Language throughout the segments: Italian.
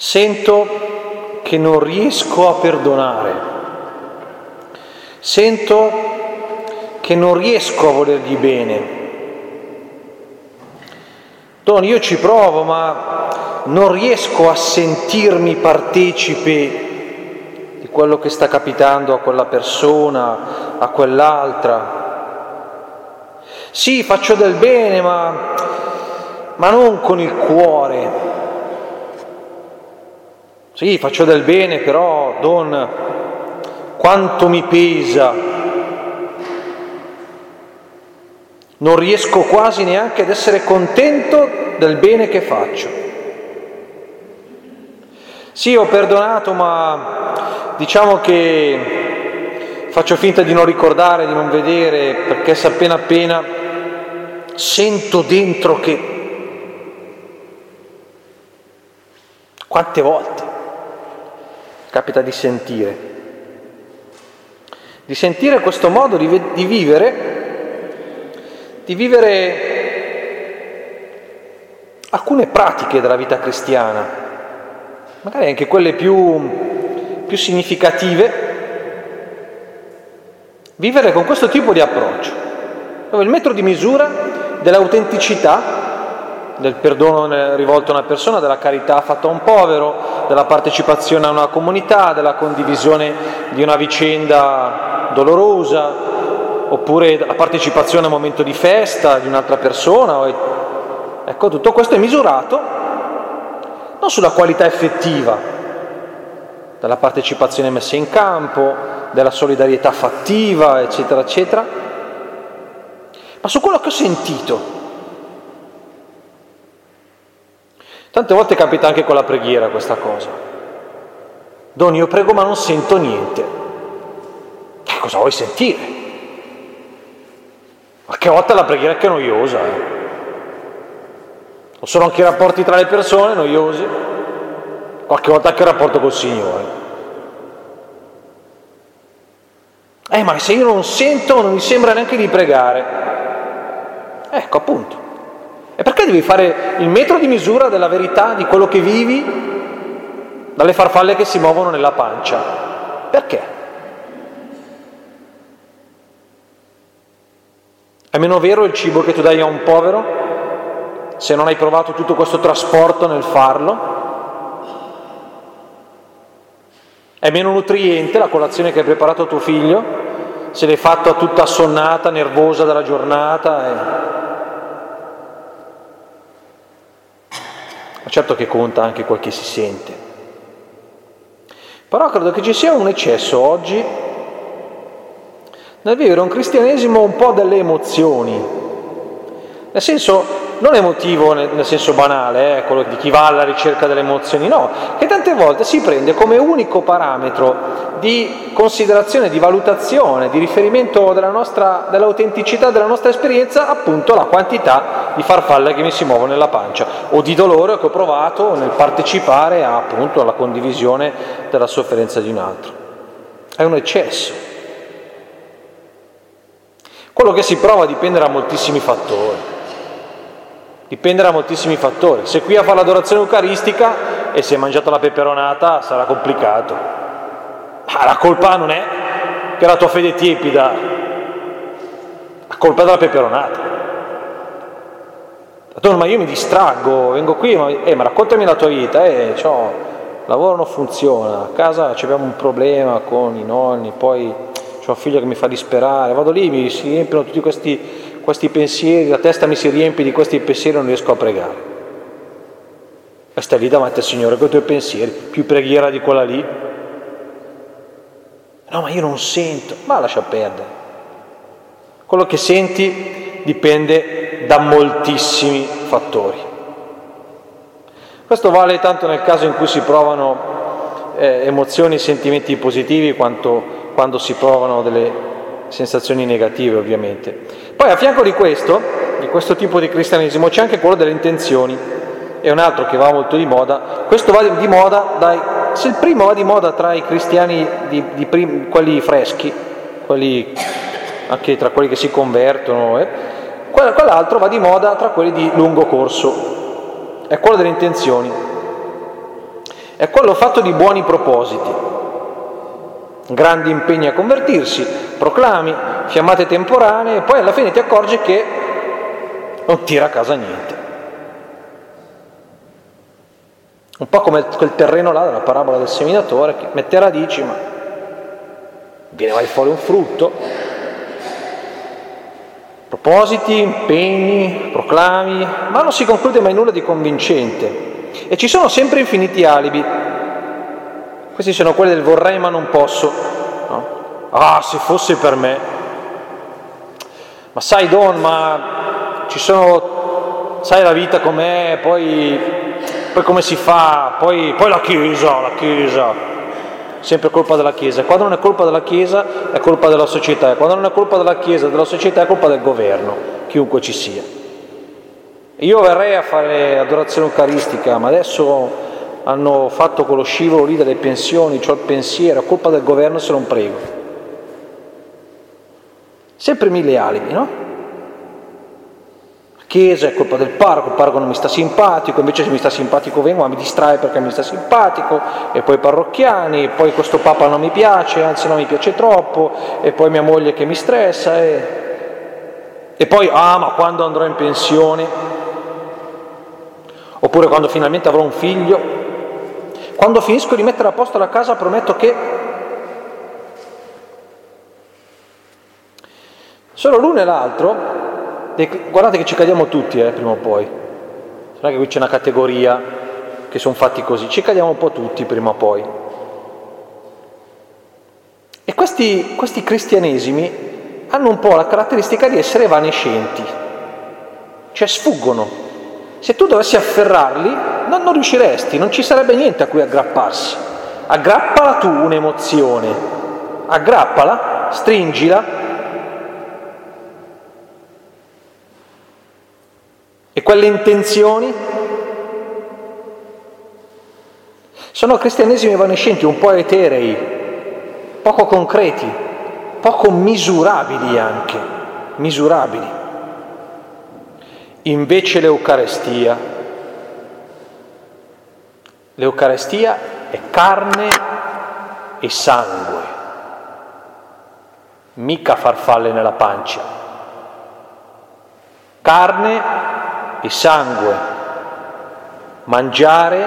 Sento che non riesco a perdonare. Sento che non riesco a volergli bene. Don, io ci provo, ma non riesco a sentirmi partecipe di quello che sta capitando a quella persona, a quell'altra. Sì, faccio del bene, ma, ma non con il cuore. Sì, faccio del bene, però, Don, quanto mi pesa. Non riesco quasi neanche ad essere contento del bene che faccio. Sì, ho perdonato, ma diciamo che faccio finta di non ricordare, di non vedere, perché se appena appena sento dentro che... Quante volte capita di sentire? Di sentire questo modo di, di vivere, di vivere alcune pratiche della vita cristiana, magari anche quelle più, più significative, vivere con questo tipo di approccio, dove il metro di misura dell'autenticità, del perdono rivolto a una persona, della carità fatta a un povero, della partecipazione a una comunità, della condivisione di una vicenda dolorosa, oppure la partecipazione a un momento di festa di un'altra persona, Ecco, tutto questo è misurato non sulla qualità effettiva della partecipazione messa in campo, della solidarietà fattiva, eccetera, eccetera, ma su quello che ho sentito. Tante volte capita anche con la preghiera questa cosa. Don, io prego ma non sento niente. Che cosa vuoi sentire? Qualche volta la preghiera è che noiosa. Eh? O sono anche i rapporti tra le persone noiosi, qualche volta anche il rapporto col Signore. Eh, ma se io non sento, non mi sembra neanche di pregare. Ecco, appunto. E perché devi fare il metro di misura della verità di quello che vivi dalle farfalle che si muovono nella pancia? Perché? È meno vero il cibo che tu dai a un povero se non hai provato tutto questo trasporto nel farlo. È meno nutriente la colazione che hai preparato a tuo figlio, se l'hai fatta tutta assonnata, nervosa dalla giornata. E... Ma certo che conta anche quel che si sente. Però credo che ci sia un eccesso oggi nel vivere un cristianesimo un po' delle emozioni, nel senso non emotivo nel, senso banale, eh, quello di chi va alla ricerca delle emozioni, no, che tante volte si prende come unico parametro di considerazione, di valutazione, di riferimento della nostra, dell'autenticità della nostra esperienza, appunto la quantità di farfalle che mi si muovono nella pancia o di dolore che ho provato nel partecipare a, appunto alla condivisione della sofferenza di un altro. È un eccesso. Quello che si prova dipende da moltissimi fattori. Dipende da moltissimi fattori. Se qui a fare l'adorazione eucaristica e si è mangiato la peperonata sarà complicato. Ma la colpa non è che la tua fede è tiepida, la colpa è della peperonata. Ma io mi distraggo, vengo qui, ma, eh, ma raccontami la tua vita, eh, il lavoro non funziona, a casa abbiamo un problema con i nonni, poi ho un figlio che mi fa disperare, vado lì, mi si riempiono tutti questi questi pensieri, la testa mi si riempie di questi pensieri e non riesco a pregare. E stai lì davanti al Signore con i tuoi pensieri, più preghiera di quella lì. No, ma io non sento, ma lascia perdere. Quello che senti dipende da moltissimi fattori. Questo vale tanto nel caso in cui si provano eh, emozioni e sentimenti positivi quanto quando si provano delle sensazioni negative ovviamente. Poi a fianco di questo, di questo tipo di cristianesimo, c'è anche quello delle intenzioni, è un altro che va molto di moda, questo va di moda, dai, se il primo va di moda tra i cristiani, di, di prim, quelli freschi, quelli, anche tra quelli che si convertono, eh, quell'altro va di moda tra quelli di lungo corso, è quello delle intenzioni. è quello fatto di buoni propositi, grandi impegni a convertirsi, proclami, fiammate temporanee e poi alla fine ti accorgi che non tira a casa niente. Un po' come quel terreno là della parabola del seminatore che mette radici ma viene mai fuori un frutto. Propositi, impegni, proclami, ma non si conclude mai nulla di convincente. E ci sono sempre infiniti alibi. Questi sono quelli del vorrei ma non posso. No? Ah, se fosse per me. Ma sai Don, ma ci sono, sai la vita com'è, poi, poi come si fa, poi, poi la Chiesa, la Chiesa sempre colpa della Chiesa. Quando non è colpa della Chiesa è colpa della società, quando non è colpa della Chiesa e della società è colpa del governo, chiunque ci sia. Io verrei a fare adorazione eucaristica, ma adesso hanno fatto quello scivolo lì delle pensioni, ho il pensiero, colpa del governo se non prego. Sempre mille alibi, no? Chiesa è colpa del parroco, il parroco non mi sta simpatico, invece se mi sta simpatico vengo, ma mi distrae perché mi sta simpatico, e poi i parrocchiani, e poi questo papa non mi piace, anzi non mi piace troppo, e poi mia moglie che mi stressa, e, e poi, ah ma quando andrò in pensione, oppure quando finalmente avrò un figlio, quando finisco di mettere a posto la casa prometto che... Solo l'uno e l'altro guardate che ci cadiamo tutti eh, prima o poi, non è che qui c'è una categoria che sono fatti così, ci cadiamo un po' tutti prima o poi. E questi, questi cristianesimi hanno un po' la caratteristica di essere evanescenti, cioè sfuggono. Se tu dovessi afferrarli, non, non riusciresti, non ci sarebbe niente a cui aggrapparsi. Aggrappala tu un'emozione, aggrappala, stringila E quelle intenzioni sono cristianesimi evanescenti, un po' eterei, poco concreti, poco misurabili anche, misurabili. Invece l'Eucarestia, l'Eucarestia è carne e sangue, mica farfalle nella pancia. Carne e sangue, mangiare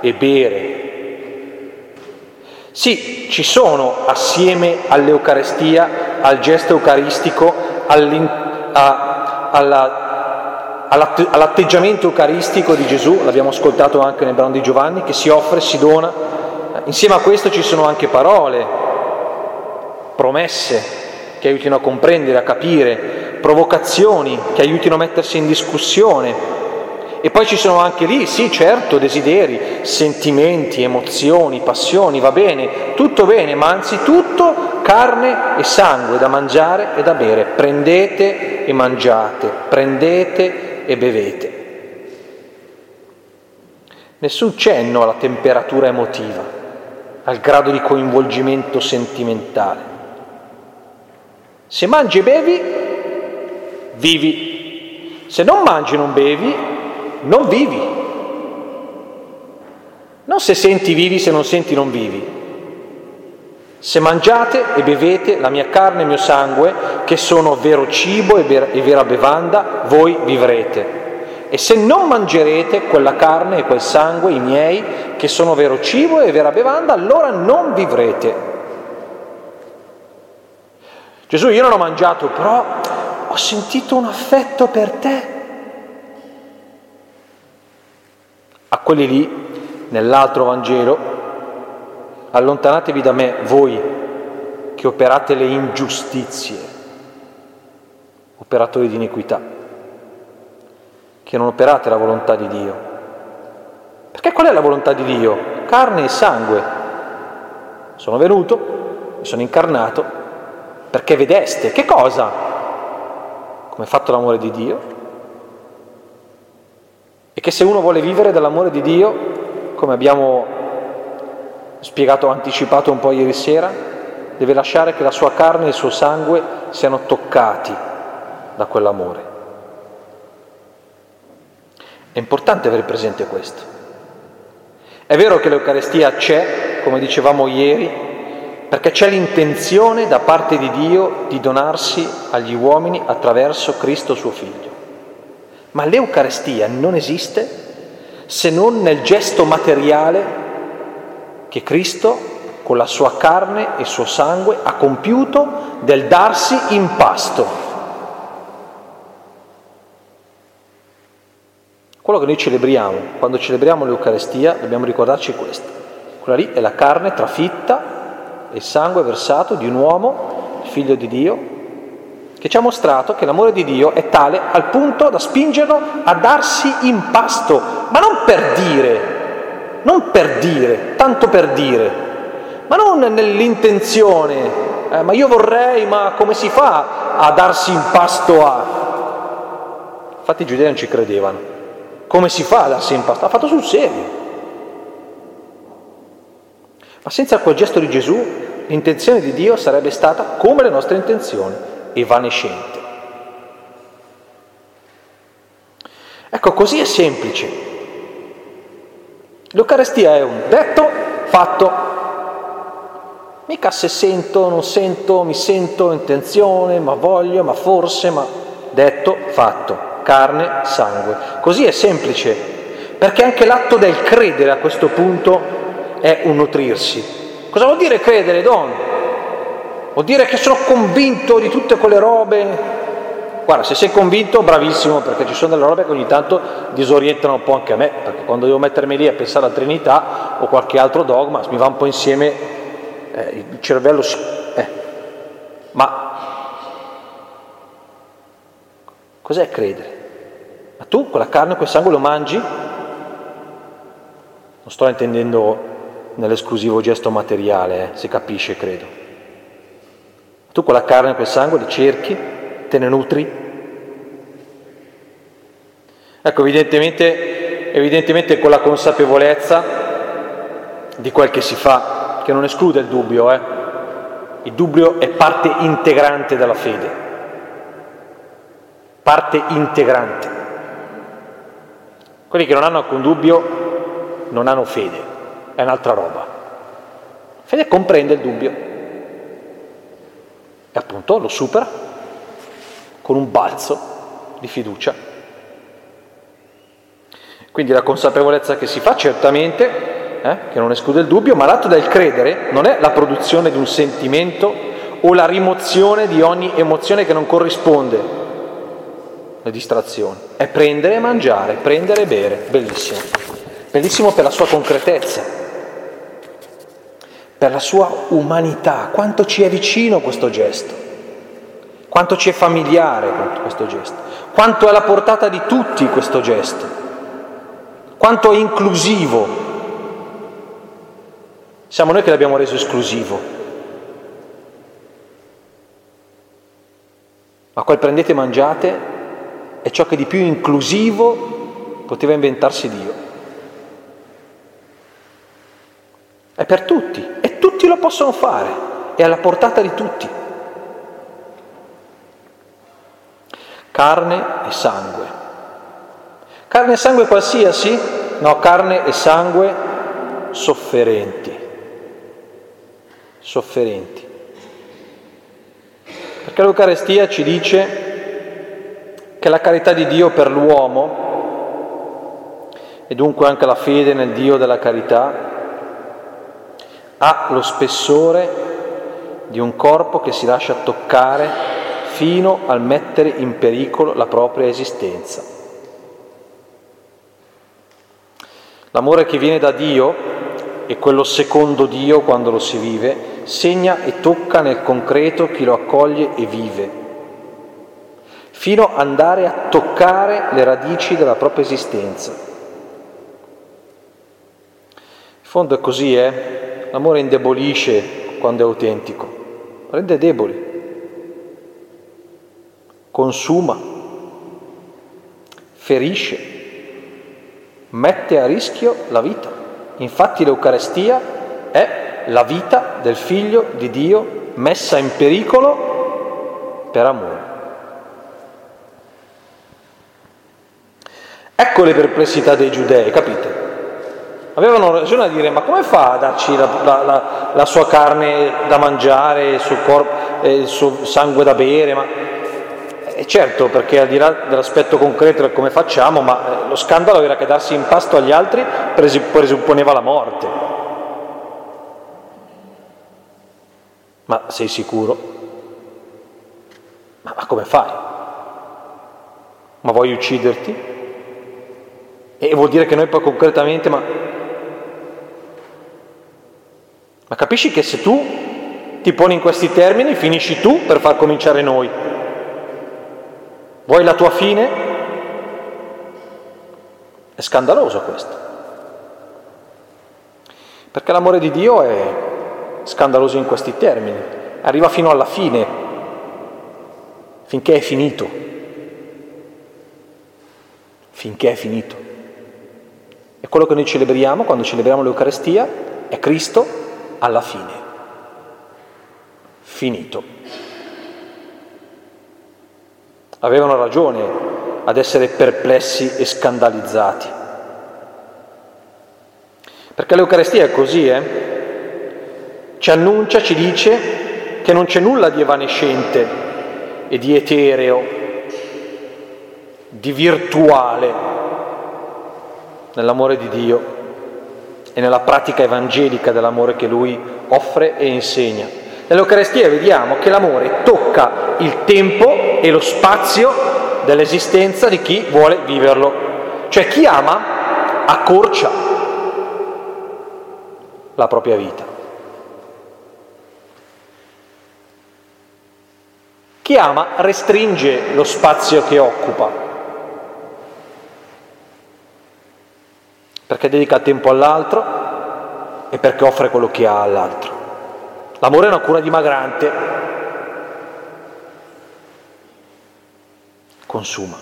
e bere. Sì, ci sono assieme all'Eucarestia, al gesto eucaristico, alla, all'atteggiamento eucaristico di Gesù, l'abbiamo ascoltato anche nel brano di Giovanni, che si offre, si dona. Insieme a questo ci sono anche parole, promesse che aiutino a comprendere, a capire, provocazioni che aiutino a mettersi in discussione. E poi ci sono anche lì, sì, certo, desideri, sentimenti, emozioni, passioni, va bene, tutto bene, ma anzitutto carne e sangue da mangiare e da bere. Prendete e mangiate, prendete e bevete. Nessun cenno alla temperatura emotiva, al grado di coinvolgimento sentimentale. Se mangi e bevi, vivi. Se non mangi e non bevi, non vivi. Non se senti vivi, se non senti non vivi. Se mangiate e bevete la mia carne e il mio sangue, che sono vero cibo e vera, bevanda, voi vivrete. E se non mangerete quella carne e quel sangue, i miei, che sono vero cibo e vera bevanda, allora non vivrete. Gesù, io non ho mangiato, però ho sentito un affetto per te. A quelli lì, nell'altro Vangelo, allontanatevi da me voi che operate le ingiustizie, operatori di iniquità, che non operate la volontà di Dio. Perché qual è la volontà di Dio? Carne e sangue. Sono venuto, mi sono incarnato, perché vedeste. Che cosa? come è fatto l'amore di Dio, e che se uno vuole vivere dall'amore di Dio, come abbiamo spiegato, anticipato un po' ieri sera, deve lasciare che la sua carne e il suo sangue siano toccati da quell'amore. È importante avere presente questo. È vero che l'Eucarestia c'è, come dicevamo ieri, perché c'è l'intenzione da parte di Dio di donarsi agli uomini attraverso Cristo suo Figlio. Ma l'Eucarestia non esiste se non nel gesto materiale che Cristo con la sua carne e il suo sangue ha compiuto del darsi in pasto. Quello che noi celebriamo, quando celebriamo l'Eucarestia, dobbiamo ricordarci questo. Quella lì è la carne trafitta e il sangue versato di un uomo, figlio di Dio, che ci ha mostrato che l'amore di Dio è tale al punto da spingerlo a darsi in pasto, ma non per dire, non per dire, tanto per dire, ma non nell'intenzione, eh, ma io vorrei, ma come si fa a darsi in pasto a... Infatti i giudei non ci credevano. Come si fa a darsi in pasto? Ha fatto sul serio. Ma senza quel gesto di Gesù l'intenzione di Dio sarebbe stata come le nostre intenzioni evanescente. Ecco, così è semplice. L'Eucarestia è un detto fatto. Mica se sento, non sento, mi sento, intenzione, ma voglio, ma forse, ma detto fatto. Carne, sangue. Così è semplice, perché anche l'atto del credere a questo punto è un nutrirsi. Cosa vuol dire credere, donne? Vuol dire che sono convinto di tutte quelle robe. Guarda, se sei convinto, bravissimo, perché ci sono delle robe che ogni tanto disorientano un po' anche a me, perché quando devo mettermi lì a pensare alla Trinità o qualche altro dogma, mi va un po' insieme eh, il cervello. Eh. Ma cos'è credere? Ma tu quella carne, quel sangue lo mangi? Non sto intendendo nell'esclusivo gesto materiale, eh, si capisce, credo. Tu quella carne, quel sangue li cerchi, te ne nutri. Ecco, evidentemente, evidentemente con la consapevolezza di quel che si fa, che non esclude il dubbio, eh? il dubbio è parte integrante della fede, parte integrante. Quelli che non hanno alcun dubbio non hanno fede, è un'altra roba. Fede comprende il dubbio. E appunto lo supera con un balzo di fiducia. Quindi la consapevolezza che si fa certamente, eh, che non esclude il dubbio, ma l'atto del credere non è la produzione di un sentimento o la rimozione di ogni emozione che non corrisponde alle distrazioni. È prendere e mangiare, prendere e bere. Bellissimo. Bellissimo per la sua concretezza per la sua umanità, quanto ci è vicino questo gesto, quanto ci è familiare questo gesto, quanto è alla portata di tutti questo gesto, quanto è inclusivo. Siamo noi che l'abbiamo reso esclusivo. Ma quel prendete e mangiate è ciò che di più inclusivo poteva inventarsi Dio. È per tutti e tutti lo possono fare, è alla portata di tutti. Carne e sangue. Carne e sangue qualsiasi? No, carne e sangue sofferenti. Sofferenti. Perché l'Eucarestia ci dice che la carità di Dio per l'uomo e dunque anche la fede nel Dio della carità ha lo spessore di un corpo che si lascia toccare fino al mettere in pericolo la propria esistenza. L'amore che viene da Dio e quello secondo Dio quando lo si vive segna e tocca nel concreto chi lo accoglie e vive, fino ad andare a toccare le radici della propria esistenza. In fondo è così, eh? L'amore indebolisce quando è autentico, rende deboli, consuma, ferisce, mette a rischio la vita. Infatti l'Eucarestia è la vita del figlio di Dio messa in pericolo per amore. Ecco le perplessità dei giudei, capite? Avevano ragione a dire, ma come fa a darci la, la, la, la sua carne da mangiare, il suo, corpo, il suo sangue da bere? Ma... E certo, perché al di là dell'aspetto concreto del come facciamo, ma eh, lo scandalo era che darsi in pasto agli altri presupponeva la morte. Ma sei sicuro? Ma come fai? Ma vuoi ucciderti? E vuol dire che noi poi concretamente, ma Ma capisci che se tu ti poni in questi termini, finisci tu per far cominciare noi. Vuoi la tua fine? È scandaloso questo. Perché l'amore di Dio è scandaloso in questi termini, arriva fino alla fine, finché è finito. Finché è finito. E quello che noi celebriamo quando celebriamo l'Eucarestia è Cristo alla fine. Finito. Avevano ragione ad essere perplessi e scandalizzati. Perché l'Eucarestia è così, eh? Ci annuncia, ci dice che non c'è nulla di evanescente e di etereo, di virtuale nell'amore di Dio e nella pratica evangelica dell'amore che lui offre e insegna. Nell'Eucarestia vediamo che l'amore tocca il tempo e lo spazio dell'esistenza di chi vuole viverlo. Cioè chi ama accorcia la propria vita. Chi ama restringe lo spazio che occupa. perché dedica tempo all'altro e perché offre quello che ha all'altro. L'amore è una cura dimagrante, consuma,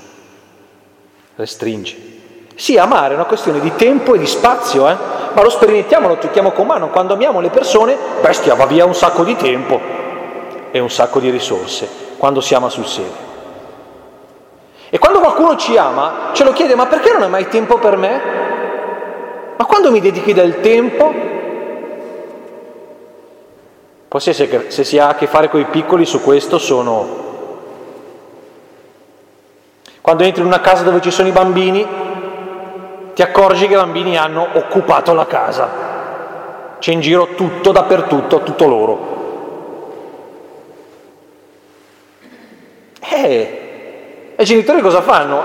restringe. Sì, amare è una questione di tempo e di spazio, eh? ma lo sperimentiamo, lo tocchiamo con mano. Quando amiamo le persone, bestia, va via un sacco di tempo e un sacco di risorse, quando si ama sul serio. E quando qualcuno ci ama, ce lo chiede, ma perché non hai mai tempo per me? Ma quando mi dedichi del tempo? Poi se, se si ha a che fare con i piccoli su questo sono... Quando entri in una casa dove ci sono i bambini, ti accorgi che i bambini hanno occupato la casa. C'è in giro tutto, dappertutto, tutto loro. Eh, e i genitori cosa fanno?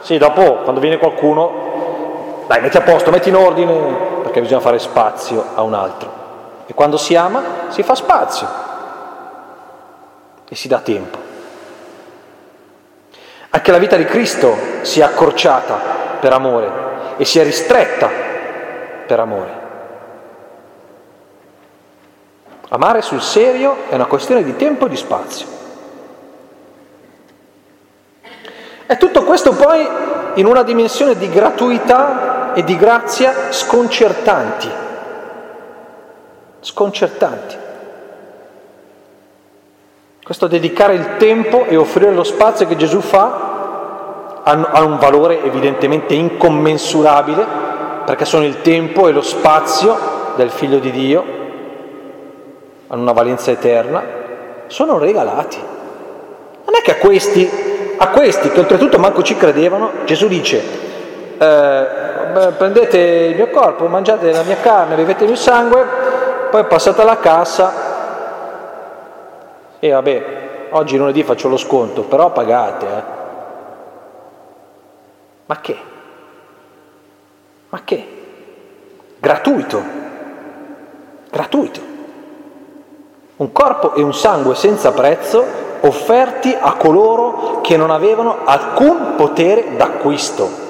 Sì, dopo, quando viene qualcuno, dai, metti a posto, metti in ordine, perché bisogna fare spazio a un altro. E quando si ama si fa spazio e si dà tempo. Anche la vita di Cristo si è accorciata per amore e si è ristretta per amore. Amare sul serio è una questione di tempo e di spazio. E tutto questo poi in una dimensione di gratuità e di grazia sconcertanti, sconcertanti. Questo dedicare il tempo e offrire lo spazio che Gesù fa ha un valore evidentemente incommensurabile, perché sono il tempo e lo spazio del Figlio di Dio, hanno una valenza eterna, sono regalati. Non è che a questi, a questi che oltretutto manco ci credevano, Gesù dice, eh, prendete il mio corpo, mangiate la mia carne, bevete il mio sangue, poi passate alla cassa e vabbè, oggi lunedì faccio lo sconto, però pagate. Eh. Ma che? Ma che? Gratuito, gratuito. Un corpo e un sangue senza prezzo offerti a coloro che non avevano alcun potere d'acquisto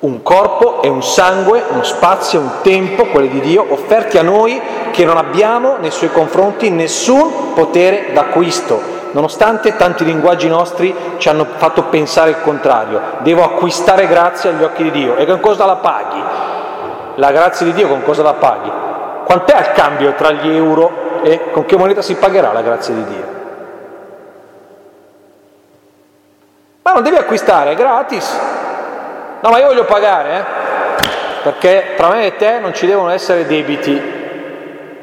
un corpo e un sangue, uno spazio, un tempo, quelli di Dio, offerti a noi che non abbiamo nei suoi confronti nessun potere d'acquisto, nonostante tanti linguaggi nostri ci hanno fatto pensare il contrario. Devo acquistare grazia agli occhi di Dio. E con cosa la paghi? La grazia di Dio con cosa la paghi? Quant'è il cambio tra gli euro e con che moneta si pagherà la grazia di Dio? Ma non devi acquistare, è gratis. No, ma io voglio pagare, eh? perché tra me e te non ci devono essere debiti.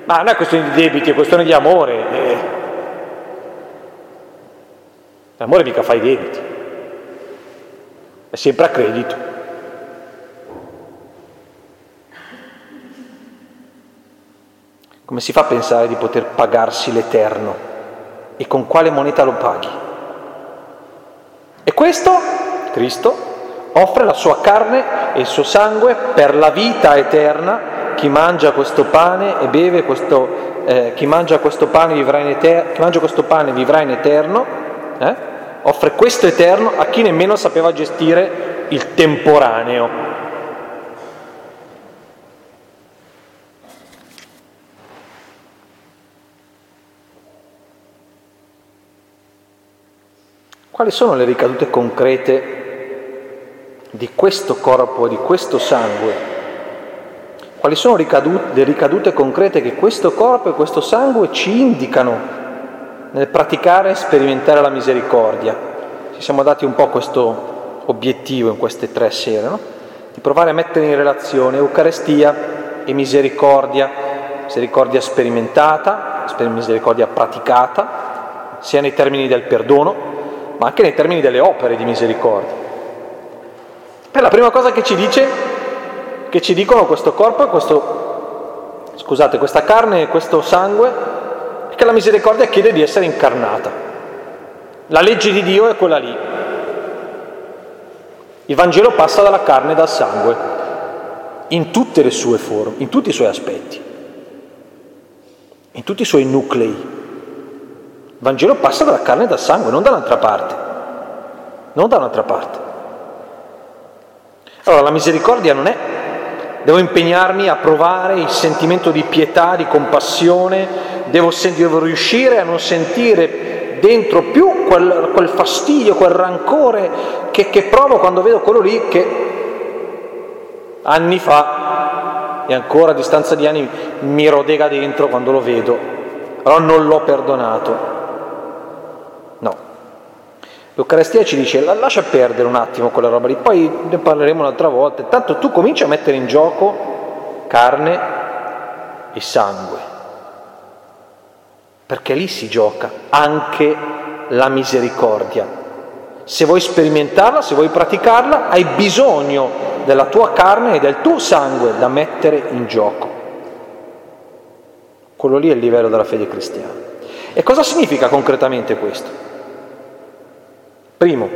Ma non è questione di debiti, è questione di amore. Eh. L'amore mica fa i debiti, è sempre a credito. Come si fa a pensare di poter pagarsi l'eterno? E con quale moneta lo paghi? E questo, Cristo, offre la sua carne e il suo sangue per la vita eterna. Chi mangia questo pane e beve questo, eh, chi mangia questo pane vivrà in, eter- questo pane vivrà in eterno, eh? offre questo eterno a chi nemmeno sapeva gestire il temporaneo. Quali sono le ricadute concrete di questo corpo, di questo sangue, quali sono le ricadute concrete che questo corpo e questo sangue ci indicano nel praticare e sperimentare la misericordia. Ci siamo dati un po' questo obiettivo in queste tre sere, no? di provare a mettere in relazione Eucaristia e misericordia, misericordia sperimentata, misericordia praticata, sia nei termini del perdono, ma anche nei termini delle opere di misericordia. È la prima cosa che ci dice, che ci dicono questo corpo questo, scusate, questa carne e questo sangue, è che la misericordia chiede di essere incarnata. La legge di Dio è quella lì. Il Vangelo passa dalla carne e dal sangue, in tutte le sue forme, in tutti i suoi aspetti, in tutti i suoi nuclei. Il Vangelo passa dalla carne e dal sangue, non da un'altra parte, non da un'altra parte. Allora la misericordia non è. Devo impegnarmi a provare il sentimento di pietà, di compassione, devo, devo riuscire a non sentire dentro più quel, quel fastidio, quel rancore che, che, provo quando vedo quello lì che anni fa e ancora a distanza di anni mi rodega dentro quando lo vedo, però non l'ho perdonato. L'Eucarestia ci dice lascia perdere un attimo quella roba lì, poi ne parleremo un'altra volta. Tanto tu cominci a mettere in gioco carne e sangue, perché lì si gioca anche la misericordia. Se vuoi sperimentarla, se vuoi praticarla, hai bisogno della tua carne e del tuo sangue da mettere in gioco. Quello lì è il livello della fede cristiana. E cosa significa concretamente questo? Primo,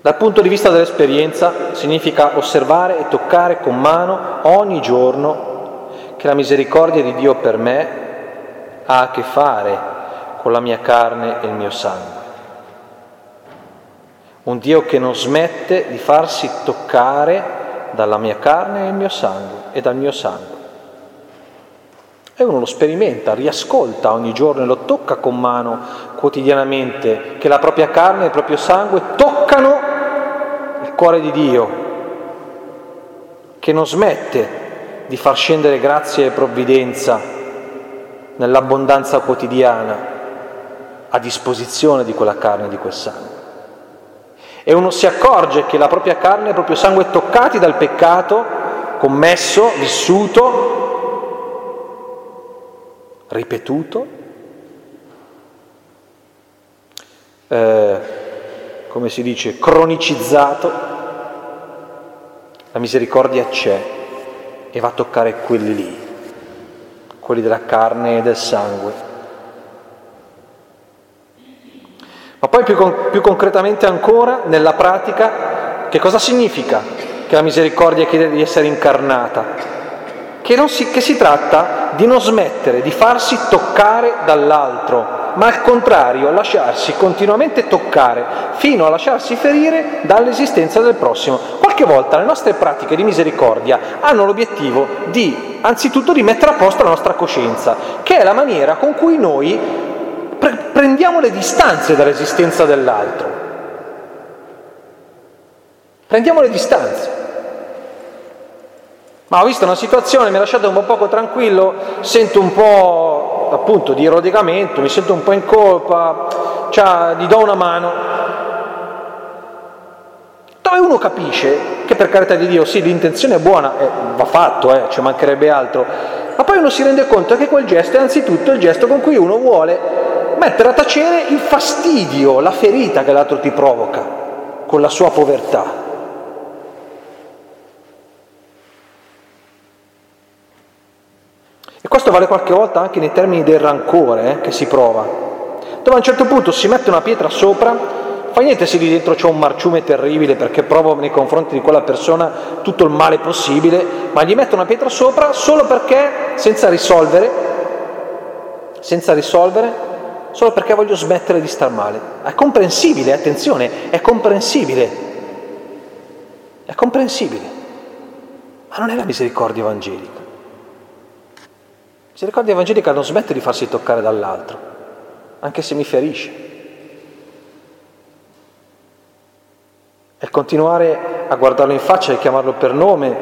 dal punto di vista dell'esperienza significa osservare e toccare con mano ogni giorno che la misericordia di Dio per me ha a che fare con la mia carne e il mio sangue. Un Dio che non smette di farsi toccare dalla mia carne e il mio sangue e dal mio sangue. E uno lo sperimenta, riascolta ogni giorno e lo tocca con mano quotidianamente, che la propria carne e il proprio sangue toccano il cuore di Dio, che non smette di far scendere grazia e provvidenza nell'abbondanza quotidiana a disposizione di quella carne e di quel sangue. E uno si accorge che la propria carne e il proprio sangue toccati dal peccato, commesso, vissuto, ripetuto, eh, come si dice, cronicizzato, la misericordia c'è e va a toccare quelli lì, quelli della carne e del sangue. Ma poi più, con, più concretamente ancora, nella pratica, che cosa significa che la misericordia chiede di essere incarnata? Che, si, che si tratta di non smettere di farsi toccare dall'altro, ma al contrario lasciarsi continuamente toccare fino a lasciarsi ferire dall'esistenza del prossimo. Qualche volta le nostre pratiche di misericordia hanno l'obiettivo di, anzitutto, di mettere a posto la nostra coscienza, che è la maniera con cui noi pre- prendiamo le distanze dall'esistenza dell'altro. Prendiamo le distanze. Ma ho visto una situazione, mi ha lasciato un po' poco tranquillo, sento un po' appunto di rodegamento, mi sento un po' in colpa, cioè, gli do una mano. Dove uno capisce che per carità di Dio, sì, l'intenzione è buona, eh, va fatto, eh, ci mancherebbe altro, ma poi uno si rende conto che quel gesto è anzitutto il gesto con cui uno vuole mettere a tacere il fastidio, la ferita che l'altro ti provoca con la sua povertà. E questo vale qualche volta anche nei termini del rancore eh, che si prova, dove a un certo punto si mette una pietra sopra fa niente se lì dentro c'è un marciume terribile perché provo nei confronti di quella persona tutto il male possibile, ma gli metto una pietra sopra solo perché, senza risolvere, senza risolvere, solo perché voglio smettere di star male. È comprensibile, attenzione, è comprensibile. È comprensibile. Ma non è la misericordia evangelica. La misericordia evangelica non smette di farsi toccare dall'altro, anche se mi ferisce. È continuare a guardarlo in faccia, a chiamarlo per nome,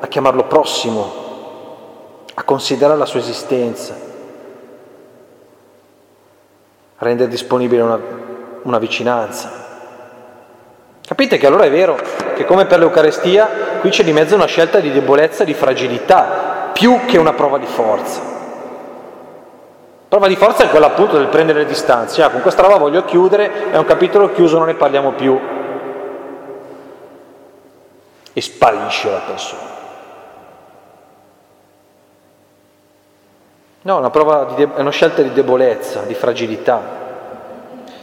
a chiamarlo prossimo, a considerare la sua esistenza, a rendere disponibile una, una vicinanza. Capite che allora è vero che come per l'Eucarestia qui c'è di mezzo una scelta di debolezza di fragilità, più che una prova di forza. Prova di forza è quella appunto del prendere le distanze. Ah, con questa roba voglio chiudere, è un capitolo chiuso, non ne parliamo più e sparisce la persona. No, una prova de- è una scelta di debolezza, di fragilità.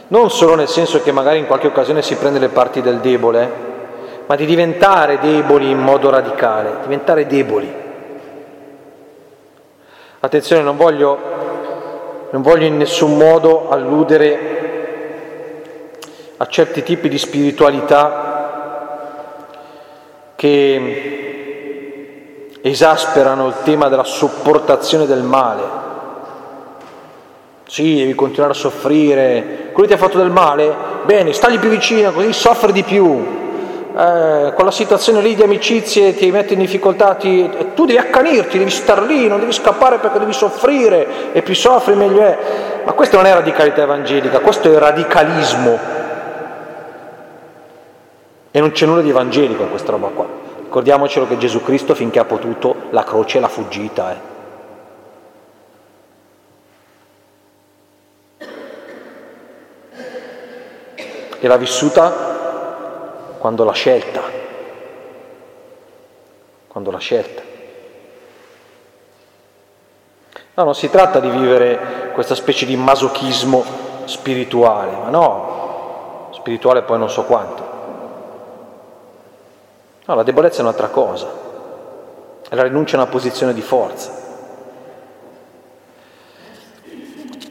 Non solo nel senso che magari in qualche occasione si prende le parti del debole, ma di diventare deboli in modo radicale, diventare deboli. Attenzione, non voglio, non voglio in nessun modo alludere a certi tipi di spiritualità che esasperano il tema della sopportazione del male. Sì, devi continuare a soffrire. Quello ti ha fatto del male? Bene, stagli più vicino, così soffri di più. Eh, con la situazione lì di amicizie ti mette in difficoltà, ti, tu devi accanirti, devi star lì, non devi scappare perché devi soffrire e più soffri meglio è. Ma questa non è radicalità evangelica, questo è radicalismo e non c'è nulla di evangelico in questa roba qua. Ricordiamocelo che Gesù Cristo finché ha potuto la croce l'ha fuggita. Eh. E l'ha vissuta quando l'ha scelta. Quando l'ha scelta. No, non si tratta di vivere questa specie di masochismo spirituale, ma no, spirituale poi non so quanto. No, la debolezza è un'altra cosa, è la rinuncia a una posizione di forza.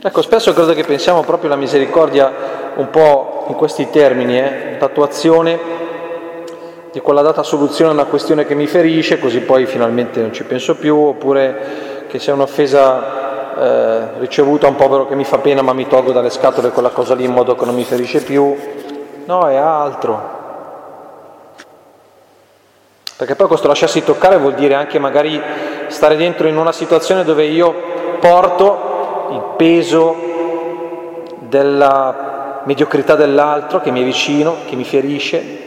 Ecco, spesso credo che pensiamo proprio alla misericordia un po' in questi termini, eh? l'attuazione di quella data soluzione a una questione che mi ferisce, così poi finalmente non ci penso più, oppure che sia un'offesa eh, ricevuta a un povero che mi fa pena ma mi tolgo dalle scatole quella cosa lì in modo che non mi ferisce più. No, è altro. Perché poi questo lasciarsi toccare vuol dire anche magari stare dentro in una situazione dove io porto il peso della mediocrità dell'altro che mi è vicino, che mi ferisce,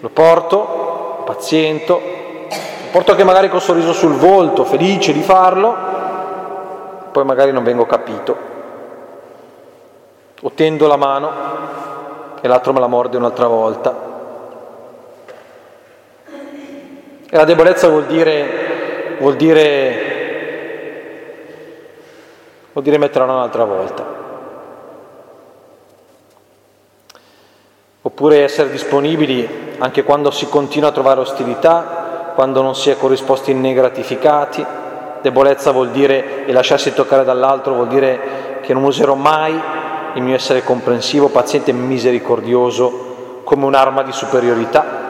lo porto, paziento, lo porto anche magari con sorriso sul volto, felice di farlo, poi magari non vengo capito, o tendo la mano e l'altro me la morde un'altra volta E la debolezza vuol dire, vuol dire, vuol dire metterla un'altra volta. Oppure essere disponibili anche quando si continua a trovare ostilità, quando non si è corrisposti né gratificati. Debolezza vuol dire, e lasciarsi toccare dall'altro, vuol dire che non userò mai il mio essere comprensivo, paziente e misericordioso come un'arma di superiorità,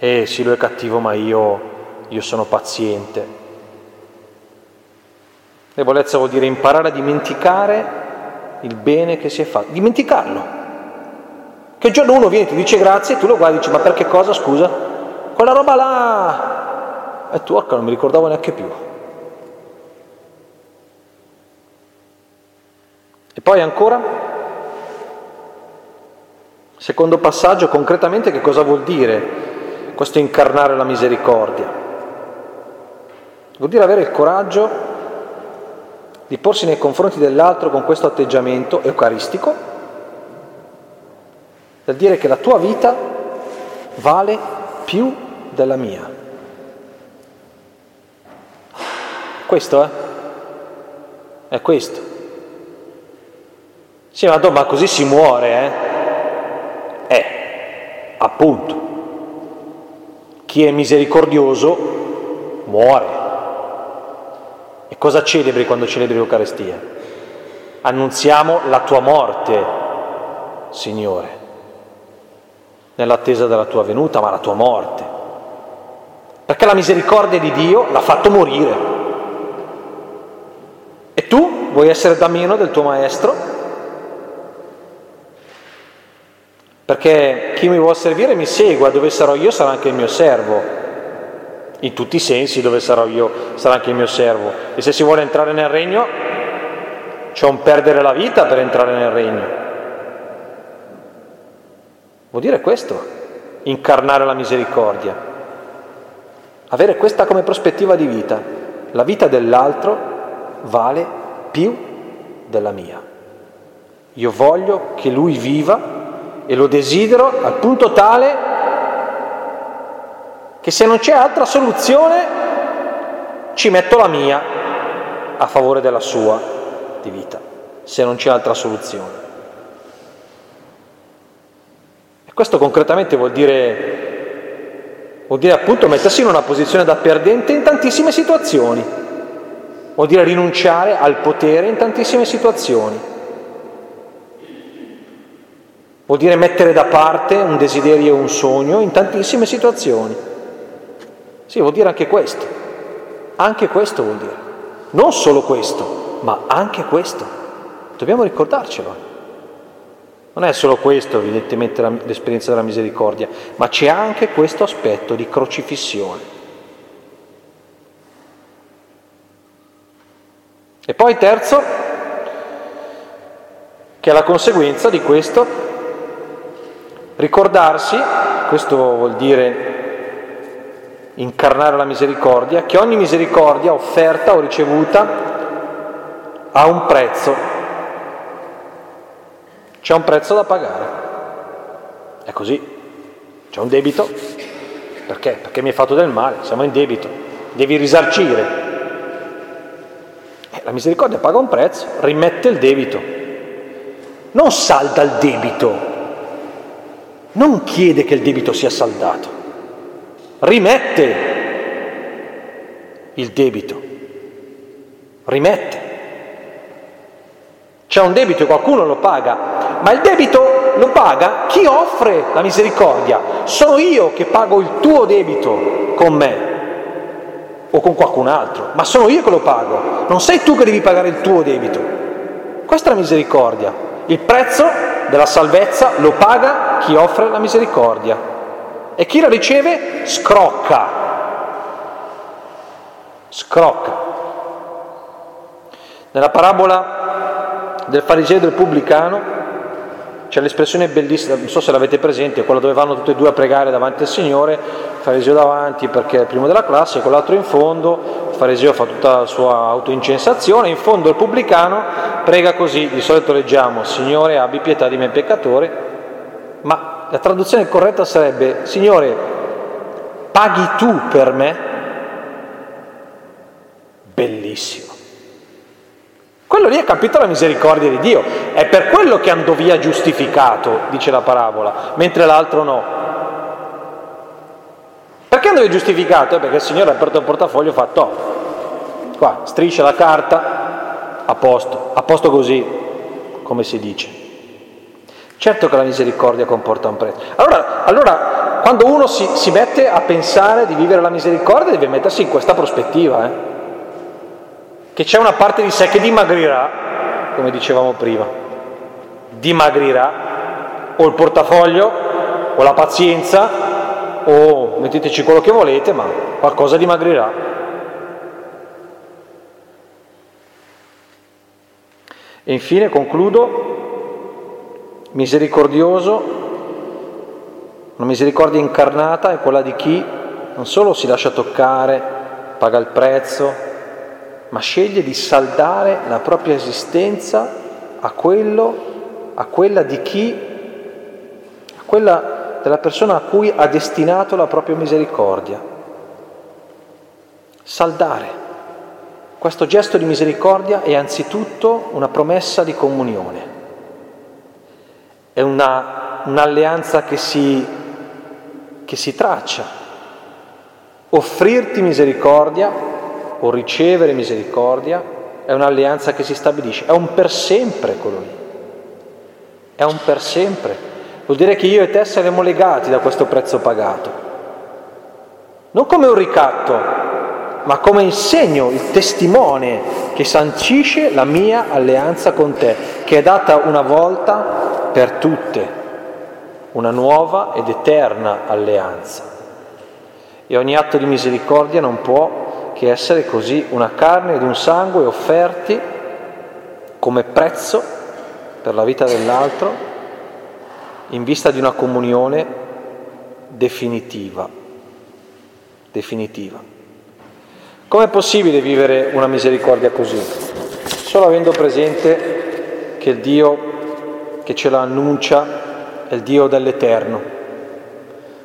eh sì, lui è cattivo, ma io, io sono paziente. Debolezza vuol dire imparare a dimenticare il bene che si è fatto, dimenticarlo. Che giorno uno viene e ti dice grazie e tu lo guardi e dici ma perché cosa scusa? Quella roba là! E tu, orca, non mi ricordavo neanche più. E poi ancora? Secondo passaggio, concretamente che cosa vuol dire questo incarnare la misericordia? Vuol dire avere il coraggio di porsi nei confronti dell'altro con questo atteggiamento eucaristico, del dire che la tua vita vale più della mia. Questo? Eh? È questo. Sì, ma, ma così si muore, eh? Eh, appunto. Chi è misericordioso muore. E cosa celebri quando celebri l'Eucarestia? Annunziamo la tua morte, Signore, nell'attesa della tua venuta, ma la tua morte. Perché la misericordia di Dio l'ha fatto morire. E tu vuoi essere da meno del tuo maestro? Perché chi mi vuole servire mi segua, dove sarò io sarà anche il mio servo. In tutti i sensi dove sarò io sarà anche il mio servo. E se si vuole entrare nel regno, c'è un perdere la vita per entrare nel regno. Vuol dire questo, incarnare la misericordia. Avere questa come prospettiva di vita. La vita dell'altro vale più della mia. Io voglio che lui viva e lo desidero al punto tale che se non c'è altra soluzione ci metto la mia a favore della sua di vita, se non c'è altra soluzione. E questo concretamente vuol dire, vuol dire appunto mettersi in una posizione da perdente in tantissime situazioni, vuol dire rinunciare al potere in tantissime situazioni Vuol dire mettere da parte un desiderio e un sogno in tantissime situazioni. Sì, vuol dire anche questo. Anche questo vuol dire. Non solo questo, ma anche questo. Dobbiamo ricordarcelo. Non è solo questo, evidentemente, l'esperienza della misericordia, ma c'è anche questo aspetto di crocifissione. E poi terzo, che è la conseguenza di questo Ricordarsi, questo vuol dire incarnare la misericordia, che ogni misericordia offerta o ricevuta ha un prezzo, c'è un prezzo da pagare. È così, c'è un debito, perché? Perché mi hai fatto del male, siamo in debito, devi risarcire. Eh, la misericordia paga un prezzo, rimette il debito, non salda il debito, non chiede che il debito sia saldato, rimette il debito, rimette. C'è un debito e qualcuno lo paga, ma il debito lo paga chi offre la misericordia. Sono io che pago il tuo debito con me o con qualcun altro, ma sono io che lo pago, non sei tu che devi pagare il tuo debito. Questa è la misericordia. Il prezzo della salvezza lo paga chi offre la misericordia e chi la riceve scrocca, scrocca. Nella parabola del fariseo e del pubblicano c'è l'espressione bellissima, non so se l'avete presente, quella dove vanno tutti e due a pregare davanti al Signore, fariseo davanti perché è il primo della classe, quell'altro in fondo, il fariseo fa tutta la sua autoincensazione, in fondo il pubblicano prega così, di solito leggiamo Signore abbi pietà di me peccatore, ma la traduzione corretta sarebbe Signore paghi tu per me? Bellissimo. Quello lì ha capito la misericordia di Dio, è per quello che andò via giustificato, dice la parabola, mentre l'altro no. Perché andò via giustificato? Eh perché il Signore ha aperto il portafoglio e ha fatto, qua, striscia la carta, a posto, a posto così, come si dice. Certo che la misericordia comporta un prezzo. Allora, allora quando uno si, si mette a pensare di vivere la misericordia, deve mettersi in questa prospettiva, eh? Che c'è una parte di sé che dimagrirà, come dicevamo prima, dimagrirà, o il portafoglio, o la pazienza, o metteteci quello che volete, ma qualcosa dimagrirà. E infine concludo, misericordioso Una misericordia incarnata è quella di chi non solo si lascia toccare, paga il prezzo, ma sceglie di saldare la propria esistenza a quello, a quella di chi, a quella della persona a cui ha destinato la propria misericordia. Saldare. Questo gesto di misericordia è anzitutto una promessa di comunione, è una, un'alleanza che si, che si traccia. Offrirti misericordia o ricevere misericordia è un'alleanza che si stabilisce, è un per sempre quello lì, è un per sempre. Vuol dire che io e te saremo legati da questo prezzo pagato, non come un ricatto, ma come il segno, il testimone che sancisce la mia alleanza con te, che è data una volta per tutte, una nuova ed eterna alleanza. E ogni atto di misericordia non può che essere così una carne ed un sangue offerti come prezzo per la vita dell'altro in vista di una comunione definitiva. definitiva. Com'è possibile vivere una misericordia così? Solo avendo presente che il Dio che ce la annuncia è il Dio dell'Eterno,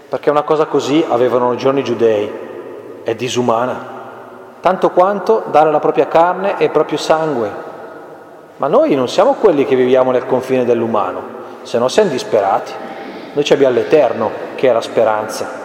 perché una cosa così avevano i giorni giudei, è disumana, tanto quanto dare la propria carne e il proprio sangue. Ma noi non siamo quelli che viviamo nel confine dell'umano, se no siamo disperati. Noi abbiamo l'Eterno che è la speranza.